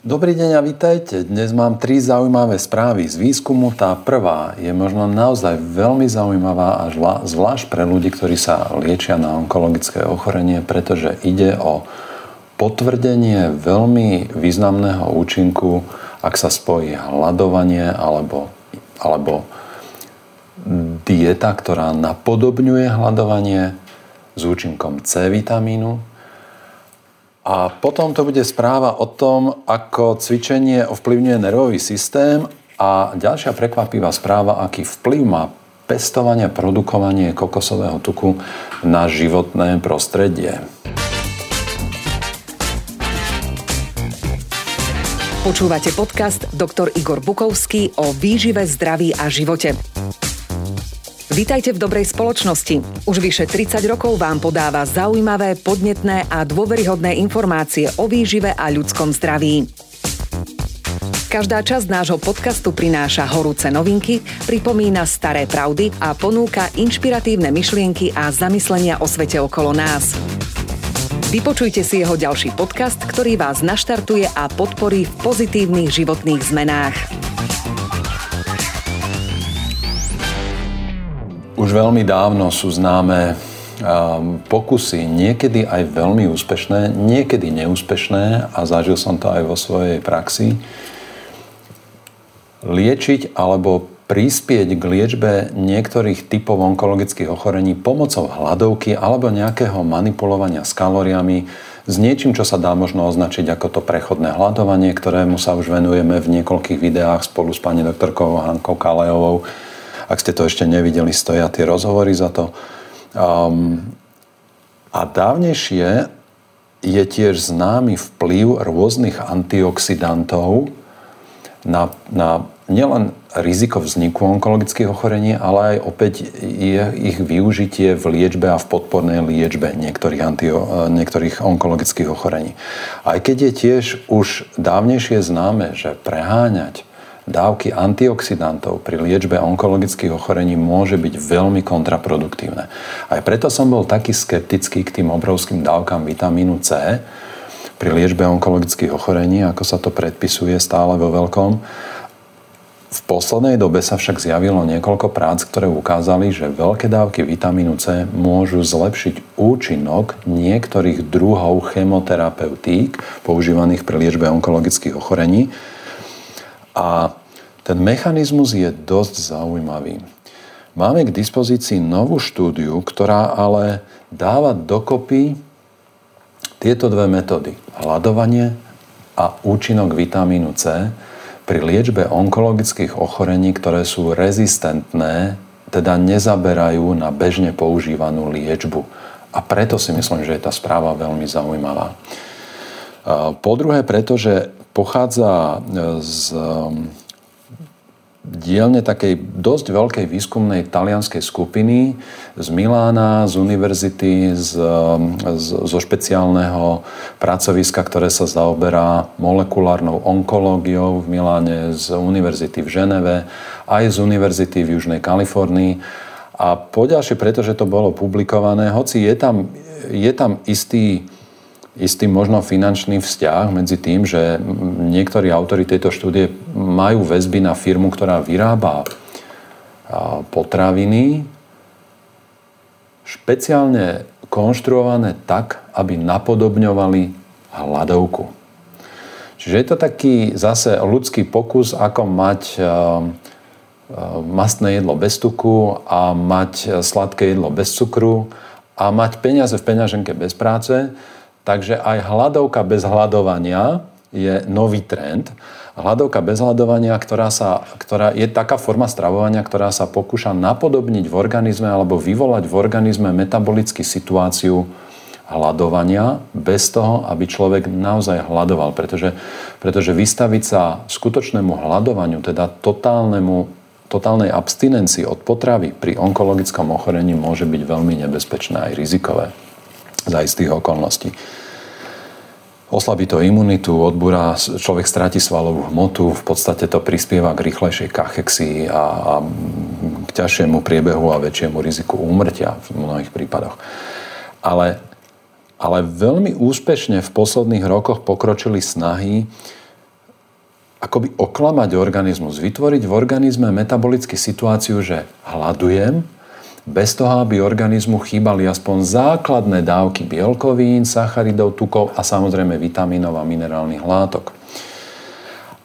Dobrý deň a vítajte. Dnes mám tri zaujímavé správy z výskumu. Tá prvá je možno naozaj veľmi zaujímavá a zvlášť pre ľudí, ktorí sa liečia na onkologické ochorenie, pretože ide o potvrdenie veľmi významného účinku, ak sa spojí hľadovanie alebo, alebo dieta, ktorá napodobňuje hľadovanie s účinkom C vitamínu, a potom to bude správa o tom, ako cvičenie ovplyvňuje nervový systém a ďalšia prekvapivá správa, aký vplyv má pestovanie a produkovanie kokosového tuku na životné prostredie. Počúvate podcast Dr. Igor Bukovský o výžive, zdraví a živote. Vítajte v dobrej spoločnosti. Už vyše 30 rokov vám podáva zaujímavé, podnetné a dôveryhodné informácie o výžive a ľudskom zdraví. Každá časť nášho podcastu prináša horúce novinky, pripomína staré pravdy a ponúka inšpiratívne myšlienky a zamyslenia o svete okolo nás. Vypočujte si jeho ďalší podcast, ktorý vás naštartuje a podporí v pozitívnych životných zmenách. Už veľmi dávno sú známe pokusy, niekedy aj veľmi úspešné, niekedy neúspešné a zažil som to aj vo svojej praxi, liečiť alebo prispieť k liečbe niektorých typov onkologických ochorení pomocou hladovky alebo nejakého manipulovania s kalóriami s niečím, čo sa dá možno označiť ako to prechodné hľadovanie, ktorému sa už venujeme v niekoľkých videách spolu s pani doktorkou Hankou Kalejovou ak ste to ešte nevideli, stoja tie rozhovory za to. Um, a dávnejšie je tiež známy vplyv rôznych antioxidantov na, na nielen riziko vzniku onkologických ochorení, ale aj opäť je ich využitie v liečbe a v podpornej liečbe niektorých, antio, niektorých onkologických ochorení. Aj keď je tiež už dávnejšie známe, že preháňať dávky antioxidantov pri liečbe onkologických ochorení môže byť veľmi kontraproduktívne. Aj preto som bol taký skeptický k tým obrovským dávkam vitamínu C pri liečbe onkologických ochorení, ako sa to predpisuje stále vo veľkom. V poslednej dobe sa však zjavilo niekoľko prác, ktoré ukázali, že veľké dávky vitamínu C môžu zlepšiť účinok niektorých druhov chemoterapeutík používaných pri liečbe onkologických ochorení. A ten mechanizmus je dosť zaujímavý. Máme k dispozícii novú štúdiu, ktorá ale dáva dokopy tieto dve metódy. Hľadovanie a účinok vitamínu C pri liečbe onkologických ochorení, ktoré sú rezistentné, teda nezaberajú na bežne používanú liečbu. A preto si myslím, že je tá správa veľmi zaujímavá. Po druhé, pretože pochádza z dielne takej dosť veľkej výskumnej talianskej skupiny z Milána, z univerzity, z, z, zo špeciálneho pracoviska, ktoré sa zaoberá molekulárnou onkológiou v Miláne, z univerzity v Ženeve, aj z univerzity v Južnej Kalifornii. A poďalšie, pretože to bolo publikované, hoci je tam, je tam istý istý možno finančný vzťah medzi tým, že niektorí autory tejto štúdie majú väzby na firmu, ktorá vyrába potraviny, špeciálne konštruované tak, aby napodobňovali hladovku. Čiže je to taký zase ľudský pokus, ako mať mastné jedlo bez tuku a mať sladké jedlo bez cukru a mať peniaze v peňaženke bez práce. Takže aj hladovka bez hľadovania je nový trend. Hladovka bez hľadovania, ktorá, sa, ktorá je taká forma stravovania, ktorá sa pokúša napodobniť v organizme alebo vyvolať v organizme metabolickú situáciu hľadovania bez toho, aby človek naozaj hľadoval. Pretože, pretože vystaviť sa skutočnému hľadovaniu, teda totálnemu, totálnej abstinencii od potravy pri onkologickom ochorení môže byť veľmi nebezpečné aj rizikové za istých okolností. Oslabí to imunitu, odbúra, človek stráti svalovú hmotu, v podstate to prispieva k rýchlejšej kachexii a, a k ťažšiemu priebehu a väčšiemu riziku úmrtia v mnohých prípadoch. Ale, ale veľmi úspešne v posledných rokoch pokročili snahy akoby oklamať organizmus, vytvoriť v organizme metabolickú situáciu, že hľadujem, bez toho, aby organizmu chýbali aspoň základné dávky bielkovín, sacharidov, tukov a samozrejme vitamínov a minerálnych látok.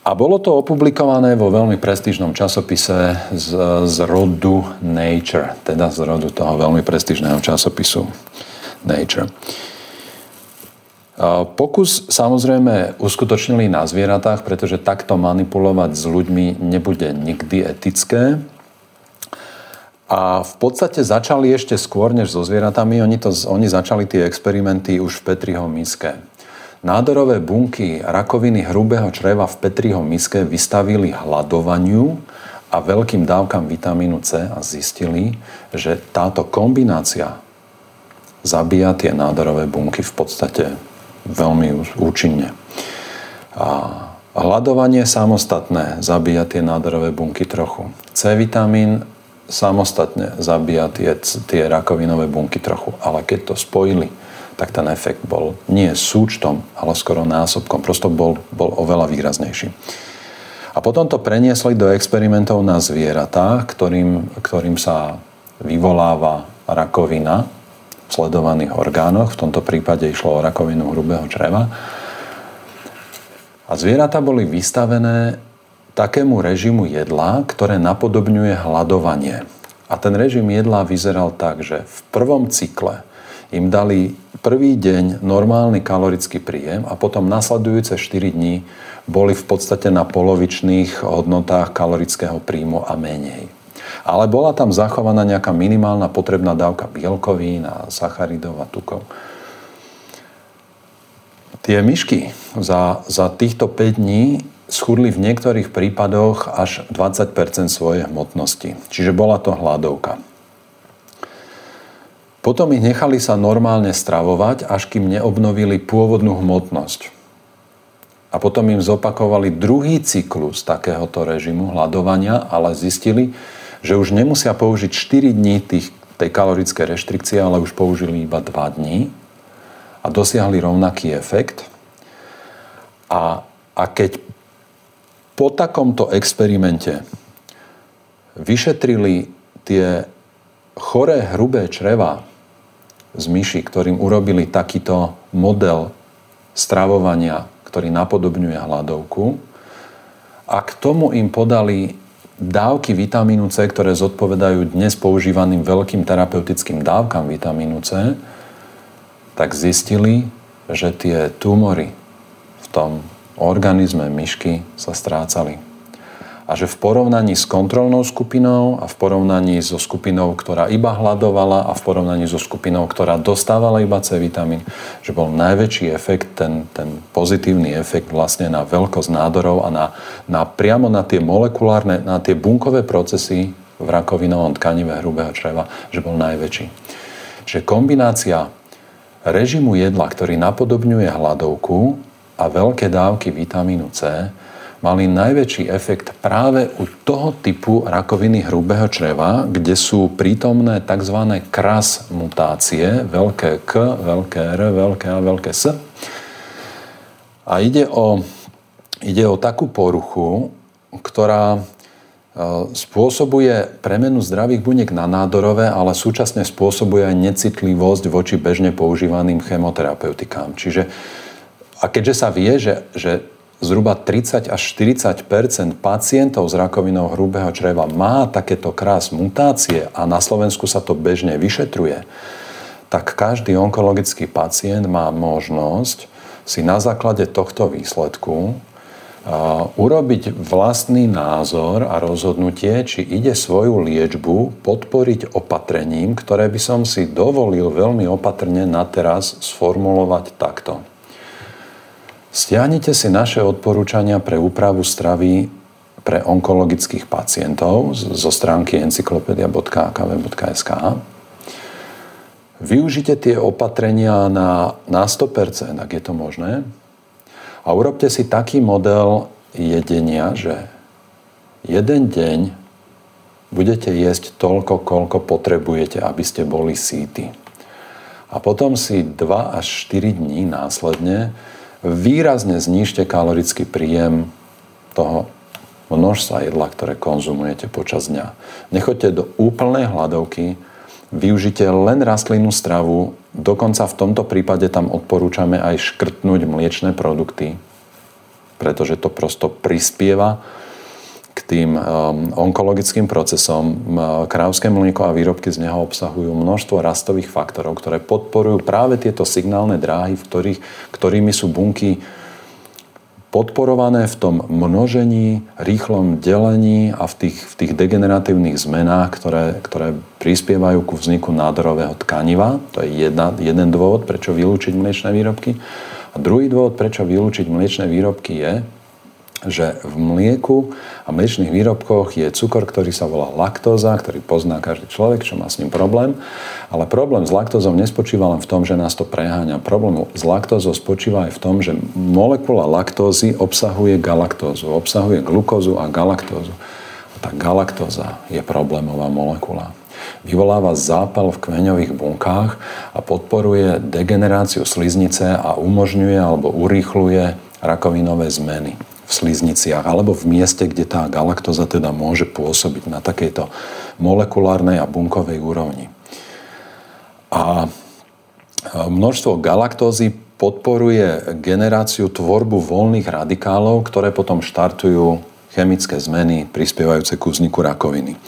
A bolo to opublikované vo veľmi prestížnom časopise z, z rodu Nature, teda z rodu toho veľmi prestížneho časopisu Nature. Pokus samozrejme uskutočnili na zvieratách, pretože takto manipulovať s ľuďmi nebude nikdy etické. A v podstate začali ešte skôr než so zvieratami, oni, to, oni začali tie experimenty už v Petriho miske. Nádorové bunky rakoviny hrubého čreva v Petriho miske vystavili hľadovaniu a veľkým dávkam vitamínu C a zistili, že táto kombinácia zabíja tie nádorové bunky v podstate veľmi účinne. A hľadovanie samostatné zabíja tie nádorové bunky trochu. C vitamín samostatne zabíja tie, tie rakovinové bunky trochu. Ale keď to spojili, tak ten efekt bol nie súčtom, ale skoro násobkom. Prosto bol, bol oveľa výraznejší. A potom to preniesli do experimentov na zvieratách, ktorým, ktorým sa vyvoláva rakovina v sledovaných orgánoch. V tomto prípade išlo o rakovinu hrubého čreva. A zvieratá boli vystavené takému režimu jedla, ktoré napodobňuje hľadovanie. A ten režim jedla vyzeral tak, že v prvom cykle im dali prvý deň normálny kalorický príjem a potom nasledujúce 4 dní boli v podstate na polovičných hodnotách kalorického príjmu a menej. Ale bola tam zachovaná nejaká minimálna potrebná dávka bielkovín a sacharidov a tukov. Tie myšky za, za týchto 5 dní schudli v niektorých prípadoch až 20% svojej hmotnosti. Čiže bola to hladovka. Potom ich nechali sa normálne stravovať, až kým neobnovili pôvodnú hmotnosť. A potom im zopakovali druhý cyklus takéhoto režimu hľadovania, ale zistili, že už nemusia použiť 4 dní tých, tej kalorické reštrikcie, ale už použili iba 2 dní a dosiahli rovnaký efekt. A, a keď po takomto experimente vyšetrili tie choré hrubé čreva z myši, ktorým urobili takýto model stravovania, ktorý napodobňuje hladovku. A k tomu im podali dávky vitamínu C, ktoré zodpovedajú dnes používaným veľkým terapeutickým dávkam vitamínu C, tak zistili, že tie tumory v tom organizme myšky sa strácali. A že v porovnaní s kontrolnou skupinou a v porovnaní so skupinou, ktorá iba hľadovala a v porovnaní so skupinou, ktorá dostávala iba C vitamín, že bol najväčší efekt, ten, ten pozitívny efekt vlastne na veľkosť nádorov a na, na priamo na tie molekulárne, na tie bunkové procesy v rakovinovom tkanive hrubého čreva, že bol najväčší. Čiže kombinácia režimu jedla, ktorý napodobňuje hladovku a veľké dávky vitamínu C mali najväčší efekt práve u toho typu rakoviny hrubého čreva, kde sú prítomné tzv. kras mutácie, veľké K, veľké R, veľké A, veľké S. A ide o, ide o takú poruchu, ktorá e, spôsobuje premenu zdravých buniek na nádorové, ale súčasne spôsobuje aj necitlivosť voči bežne používaným chemoterapeutikám. Čiže a keďže sa vie, že, že zhruba 30 až 40% pacientov s rakovinou hrubého čreva má takéto krás mutácie a na Slovensku sa to bežne vyšetruje, tak každý onkologický pacient má možnosť si na základe tohto výsledku urobiť vlastný názor a rozhodnutie, či ide svoju liečbu podporiť opatrením, ktoré by som si dovolil veľmi opatrne na teraz sformulovať takto. Stiahnite si naše odporúčania pre úpravu stravy pre onkologických pacientov zo stránky encyklopedia.akv.sk. Využite tie opatrenia na, na 100%, ak je to možné. A urobte si taký model jedenia, že jeden deň budete jesť toľko, koľko potrebujete, aby ste boli síti. A potom si 2 až 4 dní následne výrazne znižte kalorický príjem toho množstva jedla, ktoré konzumujete počas dňa. Nechoďte do úplnej hladovky, využite len rastlinnú stravu, dokonca v tomto prípade tam odporúčame aj škrtnúť mliečne produkty, pretože to prosto prispieva tým um, onkologickým procesom. Krávské mlieko a výrobky z neho obsahujú množstvo rastových faktorov, ktoré podporujú práve tieto signálne dráhy, v ktorých, ktorými sú bunky podporované v tom množení, rýchlom delení a v tých, v tých degeneratívnych zmenách, ktoré, ktoré prispievajú ku vzniku nádorového tkaniva. To je jedna, jeden dôvod, prečo vylúčiť mliečne výrobky. A druhý dôvod, prečo vylúčiť mliečne výrobky je, že v mlieku a mliečných výrobkoch je cukor, ktorý sa volá laktóza, ktorý pozná každý človek, čo má s ním problém. Ale problém s laktózou nespočíva len v tom, že nás to preháňa. Problém s laktózou spočíva aj v tom, že molekula laktózy obsahuje galaktózu, obsahuje glukózu a galaktózu. A tá galaktóza je problémová molekula vyvoláva zápal v kmeňových bunkách a podporuje degeneráciu sliznice a umožňuje alebo urýchluje rakovinové zmeny v slízniciach alebo v mieste, kde tá galaktoza teda môže pôsobiť na takejto molekulárnej a bunkovej úrovni. A množstvo galaktózy podporuje generáciu tvorbu voľných radikálov, ktoré potom štartujú chemické zmeny prispievajúce ku vzniku rakoviny.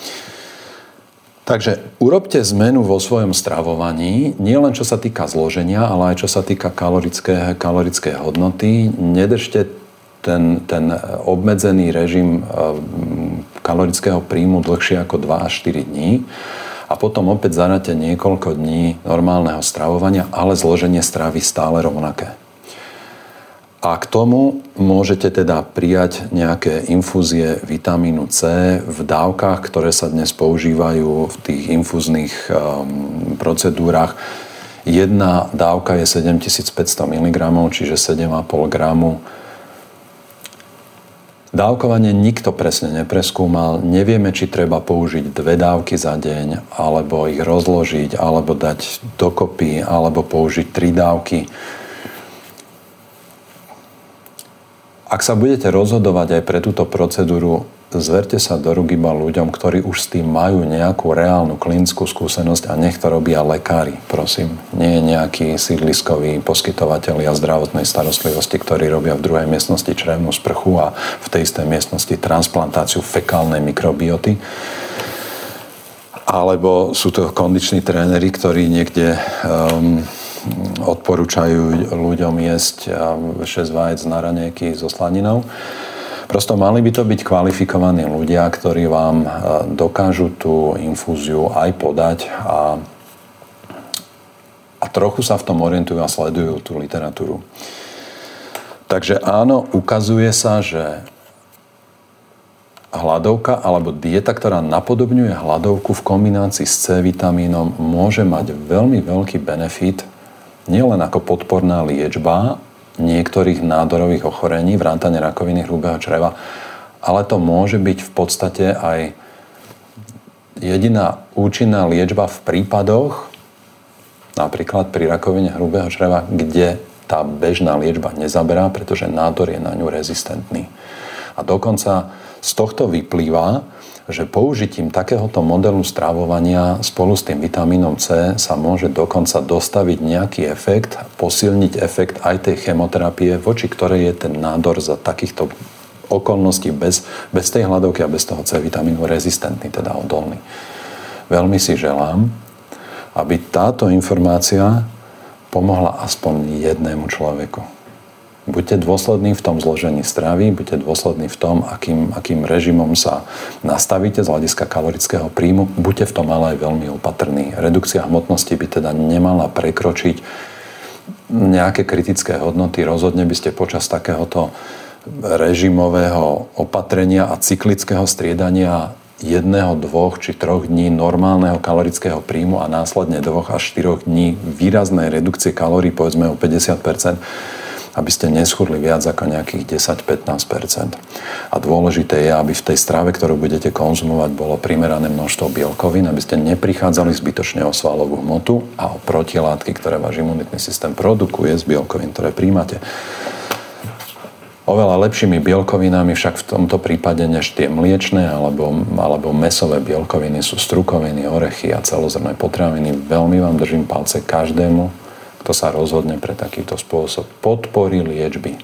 Takže urobte zmenu vo svojom stravovaní, nielen čo sa týka zloženia, ale aj čo sa týka kalorické, kalorické hodnoty. Nedržte ten, ten obmedzený režim eh, kalorického príjmu dlhšie ako 2 až 4 dní a potom opäť zaráte niekoľko dní normálneho stravovania, ale zloženie stravy stále rovnaké. A k tomu môžete teda prijať nejaké infúzie vitamínu C v dávkach, ktoré sa dnes používajú v tých infúznych um, procedúrach. Jedna dávka je 7500 mg, čiže 7,5 gramu Dávkovanie nikto presne nepreskúmal. Nevieme, či treba použiť dve dávky za deň, alebo ich rozložiť, alebo dať dokopy, alebo použiť tri dávky. Ak sa budete rozhodovať aj pre túto procedúru, zverte sa do rúk iba ľuďom, ktorí už s tým majú nejakú reálnu klinickú skúsenosť a nech to robia lekári, prosím. Nie nejakí sídliskoví poskytovateľi a zdravotnej starostlivosti, ktorí robia v druhej miestnosti črevnú sprchu a v tej istej miestnosti transplantáciu fekálnej mikrobioty. Alebo sú to kondiční tréneri, ktorí niekde um, odporúčajú ľuďom jesť 6 vajec na ranejky so slaninou. Prosto mali by to byť kvalifikovaní ľudia, ktorí vám e, dokážu tú infúziu aj podať a, a trochu sa v tom orientujú a sledujú tú literatúru. Takže áno, ukazuje sa, že hladovka alebo dieta, ktorá napodobňuje hladovku v kombinácii s C vitamínom, môže mať veľmi veľký benefit nielen ako podporná liečba, niektorých nádorových ochorení, vrátane rakoviny hrubého čreva, ale to môže byť v podstate aj jediná účinná liečba v prípadoch, napríklad pri rakovine hrubého čreva, kde tá bežná liečba nezaberá, pretože nádor je na ňu rezistentný. A dokonca z tohto vyplýva, že použitím takéhoto modelu strávovania spolu s tým vitamínom C sa môže dokonca dostaviť nejaký efekt, posilniť efekt aj tej chemoterapie, voči ktorej je ten nádor za takýchto okolností bez, bez tej hladovky a bez toho C vitamínu rezistentný, teda odolný. Veľmi si želám, aby táto informácia pomohla aspoň jednému človeku Buďte dôslední v tom zložení stravy, buďte dôslední v tom, akým, akým režimom sa nastavíte z hľadiska kalorického príjmu. Buďte v tom ale aj veľmi opatrní. Redukcia hmotnosti by teda nemala prekročiť nejaké kritické hodnoty. Rozhodne by ste počas takéhoto režimového opatrenia a cyklického striedania jedného, dvoch či troch dní normálneho kalorického príjmu a následne dvoch až štyroch dní výraznej redukcie kalórií, povedzme o 50 aby ste neschudli viac ako nejakých 10-15 A dôležité je, aby v tej strave, ktorú budete konzumovať, bolo primerané množstvo bielkovín, aby ste neprichádzali zbytočne o svalovú hmotu a o protilátky, ktoré váš imunitný systém produkuje z bielkovín, ktoré príjmate. oveľa lepšími bielkovinami však v tomto prípade než tie mliečne alebo, alebo mesové bielkoviny sú strukoviny, orechy a celozrné potraviny. Veľmi vám držím palce každému, kto sa rozhodne pre takýto spôsob podpory liečby.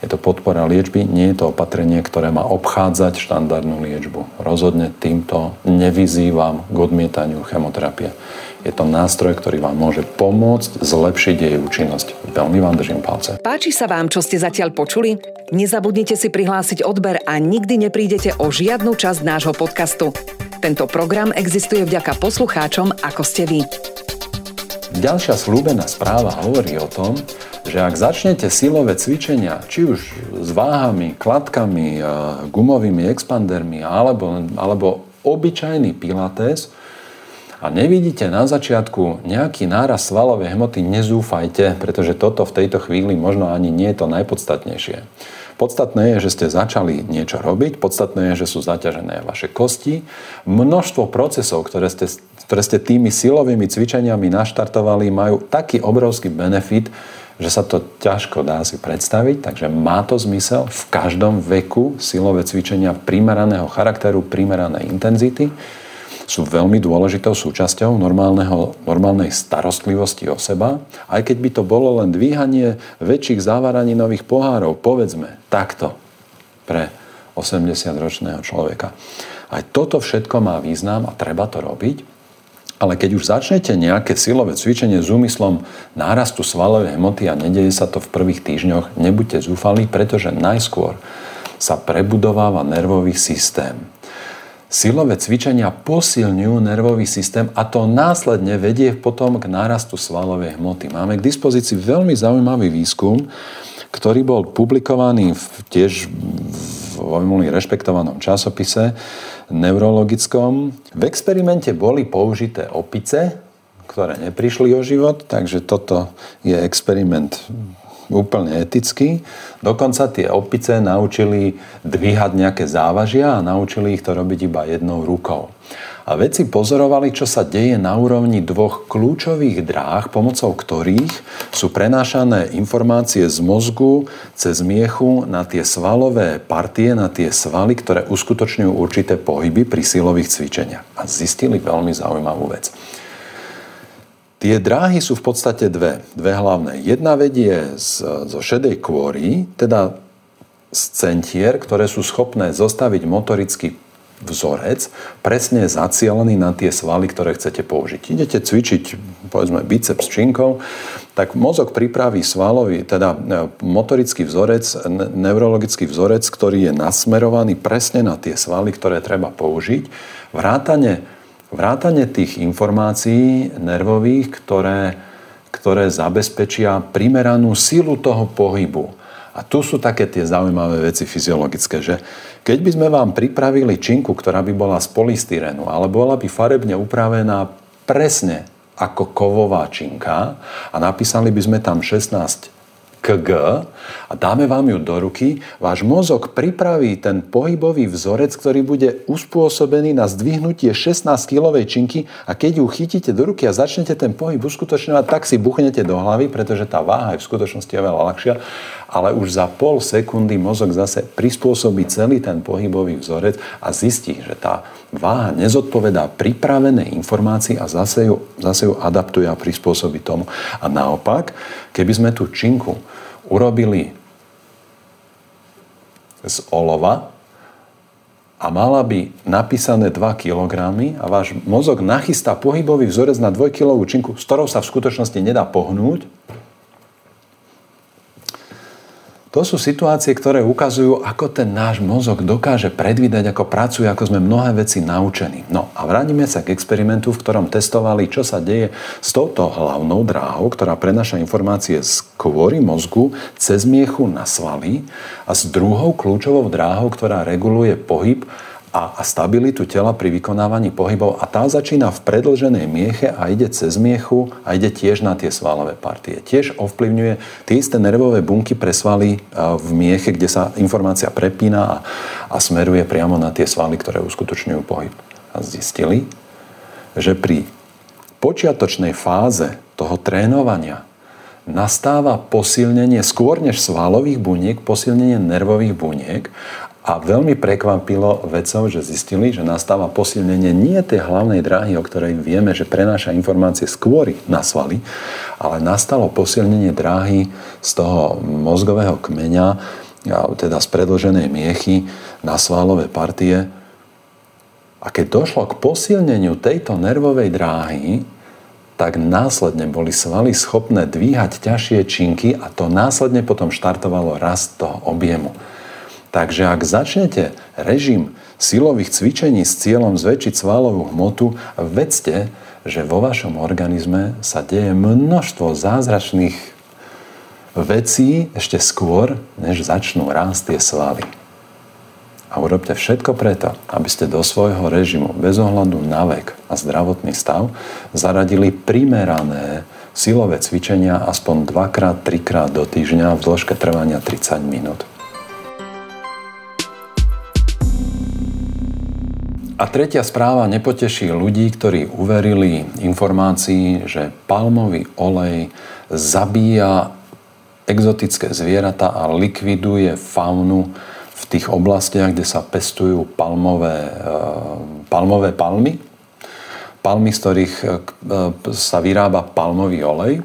Je to podpora liečby, nie je to opatrenie, ktoré má obchádzať štandardnú liečbu. Rozhodne týmto nevyzývam k odmietaniu chemoterapie. Je to nástroj, ktorý vám môže pomôcť zlepšiť jej účinnosť. Veľmi vám držím palce. Páči sa vám, čo ste zatiaľ počuli? Nezabudnite si prihlásiť odber a nikdy neprídete o žiadnu časť nášho podcastu. Tento program existuje vďaka poslucháčom, ako ste vy. Ďalšia slúbená správa hovorí o tom, že ak začnete silové cvičenia, či už s váhami, kladkami, gumovými expandermi alebo, alebo obyčajný pilates a nevidíte na začiatku nejaký náraz svalovej hmoty, nezúfajte, pretože toto v tejto chvíli možno ani nie je to najpodstatnejšie. Podstatné je, že ste začali niečo robiť, podstatné je, že sú zaťažené vaše kosti. Množstvo procesov, ktoré ste, ktoré ste tými silovými cvičeniami naštartovali, majú taký obrovský benefit, že sa to ťažko dá si predstaviť, takže má to zmysel v každom veku silové cvičenia primeraného charakteru, primeranej intenzity sú veľmi dôležitou súčasťou normálneho, normálnej starostlivosti o seba, aj keď by to bolo len dvíhanie väčších závaraninových pohárov, povedzme, takto pre 80-ročného človeka. Aj toto všetko má význam a treba to robiť, ale keď už začnete nejaké silové cvičenie s úmyslom nárastu svalovej hmoty a nedeje sa to v prvých týždňoch, nebuďte zúfali, pretože najskôr sa prebudováva nervový systém. Silové cvičenia posilňujú nervový systém a to následne vedie potom k nárastu svalovej hmoty. Máme k dispozícii veľmi zaujímavý výskum, ktorý bol publikovaný v, tiež v veľmi rešpektovanom časopise neurologickom. V experimente boli použité opice, ktoré neprišli o život, takže toto je experiment úplne etický. Dokonca tie opice naučili dvíhať nejaké závažia a naučili ich to robiť iba jednou rukou. A vedci pozorovali, čo sa deje na úrovni dvoch kľúčových dráh, pomocou ktorých sú prenášané informácie z mozgu cez miechu na tie svalové partie, na tie svaly, ktoré uskutočňujú určité pohyby pri silových cvičeniach. A zistili veľmi zaujímavú vec. Tie dráhy sú v podstate dve, dve hlavné. Jedna vedie z, zo šedej kôry, teda z centier, ktoré sú schopné zostaviť motorický vzorec presne zacielený na tie svaly, ktoré chcete použiť. Idete cvičiť, povedzme, biceps činkou, tak mozog pripraví svalový, teda e, motorický vzorec, neurologický vzorec, ktorý je nasmerovaný presne na tie svaly, ktoré treba použiť. Vrátane, vrátane tých informácií nervových, ktoré, ktoré zabezpečia primeranú silu toho pohybu. A tu sú také tie zaujímavé veci fyziologické, že keď by sme vám pripravili činku, ktorá by bola z polystyrenu, ale bola by farebne upravená presne ako kovová činka a napísali by sme tam 16 kg a dáme vám ju do ruky, váš mozog pripraví ten pohybový vzorec, ktorý bude uspôsobený na zdvihnutie 16-kilovej činky a keď ju chytíte do ruky a začnete ten pohyb uskutočňovať, tak si buchnete do hlavy, pretože tá váha je v skutočnosti oveľa ľahšia, ale už za pol sekundy mozog zase prispôsobí celý ten pohybový vzorec a zistí, že tá váha nezodpovedá pripravenej informácii a zase ju, zase ju adaptuje a prispôsobí tomu. A naopak, keby sme tú činku urobili z olova a mala by napísané 2 kg a váš mozog nachystá pohybový vzorec na 2 kg činku, s ktorou sa v skutočnosti nedá pohnúť, To sú situácie, ktoré ukazujú, ako ten náš mozog dokáže predvídať, ako pracuje, ako sme mnohé veci naučení. No a vrátime sa k experimentu, v ktorom testovali, čo sa deje s touto hlavnou dráhou, ktorá prenaša informácie z kôry mozgu cez miechu na svaly a s druhou kľúčovou dráhou, ktorá reguluje pohyb a, a stabilitu tela pri vykonávaní pohybov a tá začína v predlženej mieche a ide cez miechu a ide tiež na tie svalové partie. Tiež ovplyvňuje tie isté nervové bunky pre svaly v mieche, kde sa informácia prepína a, a smeruje priamo na tie svaly, ktoré uskutočňujú pohyb. A zistili, že pri počiatočnej fáze toho trénovania nastáva posilnenie skôr než svalových buniek, posilnenie nervových buniek a veľmi prekvapilo vedcov, že zistili, že nastáva posilnenie nie tej hlavnej dráhy, o ktorej vieme, že prenáša informácie skôr na svaly, ale nastalo posilnenie dráhy z toho mozgového kmeňa, teda z predlženej miechy na svalové partie. A keď došlo k posilneniu tejto nervovej dráhy, tak následne boli svaly schopné dvíhať ťažšie činky a to následne potom štartovalo rast toho objemu. Takže ak začnete režim silových cvičení s cieľom zväčšiť svalovú hmotu, vedzte, že vo vašom organizme sa deje množstvo zázračných vecí ešte skôr, než začnú rásť tie svaly. A urobte všetko preto, aby ste do svojho režimu bez ohľadu na vek a zdravotný stav zaradili primerané silové cvičenia aspoň 2-3 krát do týždňa v dĺžke trvania 30 minút. A tretia správa nepoteší ľudí, ktorí uverili informácii, že palmový olej zabíja exotické zvieratá a likviduje faunu v tých oblastiach, kde sa pestujú palmové, e, palmové palmy. Palmy, z ktorých e, sa vyrába palmový olej.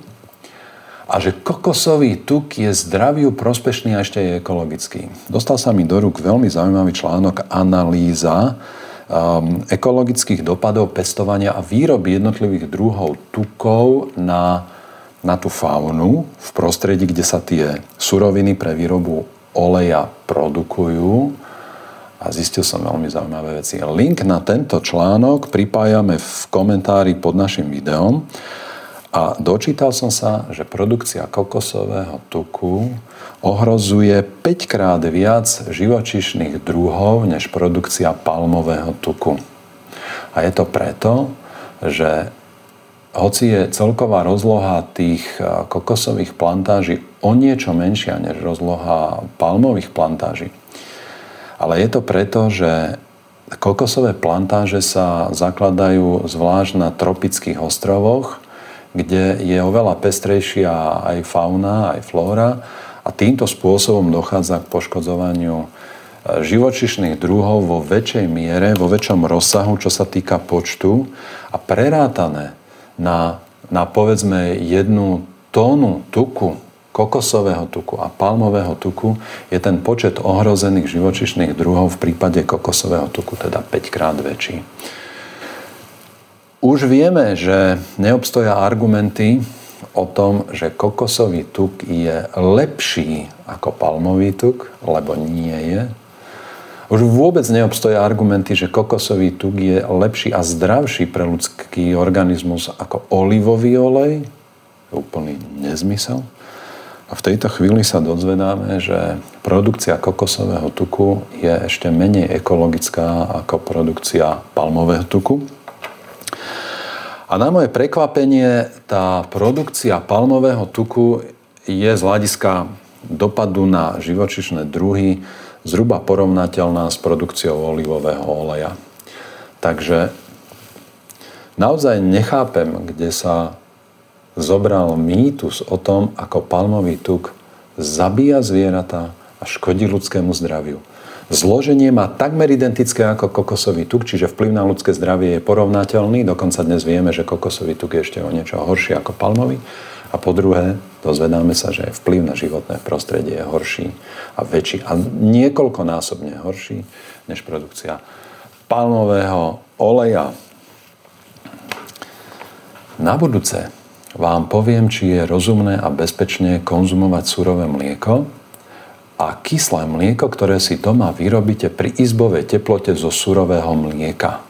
A že kokosový tuk je zdraviu prospešný a ešte je ekologický. Dostal sa mi do rúk veľmi zaujímavý článok Analýza, um, ekologických dopadov pestovania a výroby jednotlivých druhov tukov na, na tú faunu v prostredí, kde sa tie suroviny pre výrobu oleja produkujú. A zistil som veľmi zaujímavé veci. Link na tento článok pripájame v komentári pod našim videom. A dočítal som sa, že produkcia kokosového tuku ohrozuje 5 krát viac živočišných druhov než produkcia palmového tuku. A je to preto, že hoci je celková rozloha tých kokosových plantáží o niečo menšia než rozloha palmových plantáží, ale je to preto, že kokosové plantáže sa zakladajú zvlášť na tropických ostrovoch, kde je oveľa pestrejšia aj fauna, aj flóra a týmto spôsobom dochádza k poškodzovaniu e, živočišných druhov vo väčšej miere, vo väčšom rozsahu, čo sa týka počtu a prerátané na, na povedzme jednu tónu tuku, kokosového tuku a palmového tuku je ten počet ohrozených živočišných druhov v prípade kokosového tuku teda 5 krát väčší. Už vieme, že neobstoja argumenty o tom, že kokosový tuk je lepší ako palmový tuk, lebo nie je. Už vôbec neobstoja argumenty, že kokosový tuk je lepší a zdravší pre ľudský organizmus ako olivový olej. Úplný nezmysel. A v tejto chvíli sa dozvedáme, že produkcia kokosového tuku je ešte menej ekologická ako produkcia palmového tuku. A na moje prekvapenie, tá produkcia palmového tuku je z hľadiska dopadu na živočišné druhy zhruba porovnateľná s produkciou olivového oleja. Takže naozaj nechápem, kde sa zobral mýtus o tom, ako palmový tuk zabíja zvieratá a škodí ľudskému zdraviu. Zloženie má takmer identické ako kokosový tuk, čiže vplyv na ľudské zdravie je porovnateľný. Dokonca dnes vieme, že kokosový tuk je ešte o niečo horší ako palmový. A po druhé, dozvedáme sa, že vplyv na životné prostredie je horší a väčší a niekoľkonásobne horší než produkcia palmového oleja. Na budúce vám poviem, či je rozumné a bezpečne konzumovať surové mlieko, a kyslé mlieko, ktoré si doma vyrobíte pri izbovej teplote zo surového mlieka.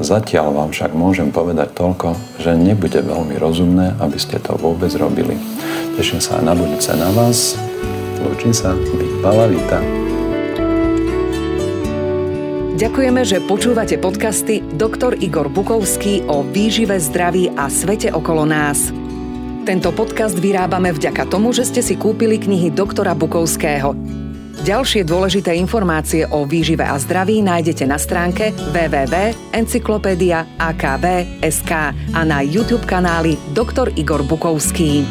Zatiaľ vám však môžem povedať toľko, že nebude veľmi rozumné, aby ste to vôbec robili. Teším sa na budúce na vás. Lúčim sa. Bývala Vita. Ďakujeme, že počúvate podcasty Dr. Igor Bukovský o výžive, zdraví a svete okolo nás. Tento podcast vyrábame vďaka tomu, že ste si kúpili knihy doktora Bukovského. Ďalšie dôležité informácie o výžive a zdraví nájdete na stránke www.encyklopedia.akb.sk a na YouTube kanáli Dr. Igor Bukovský.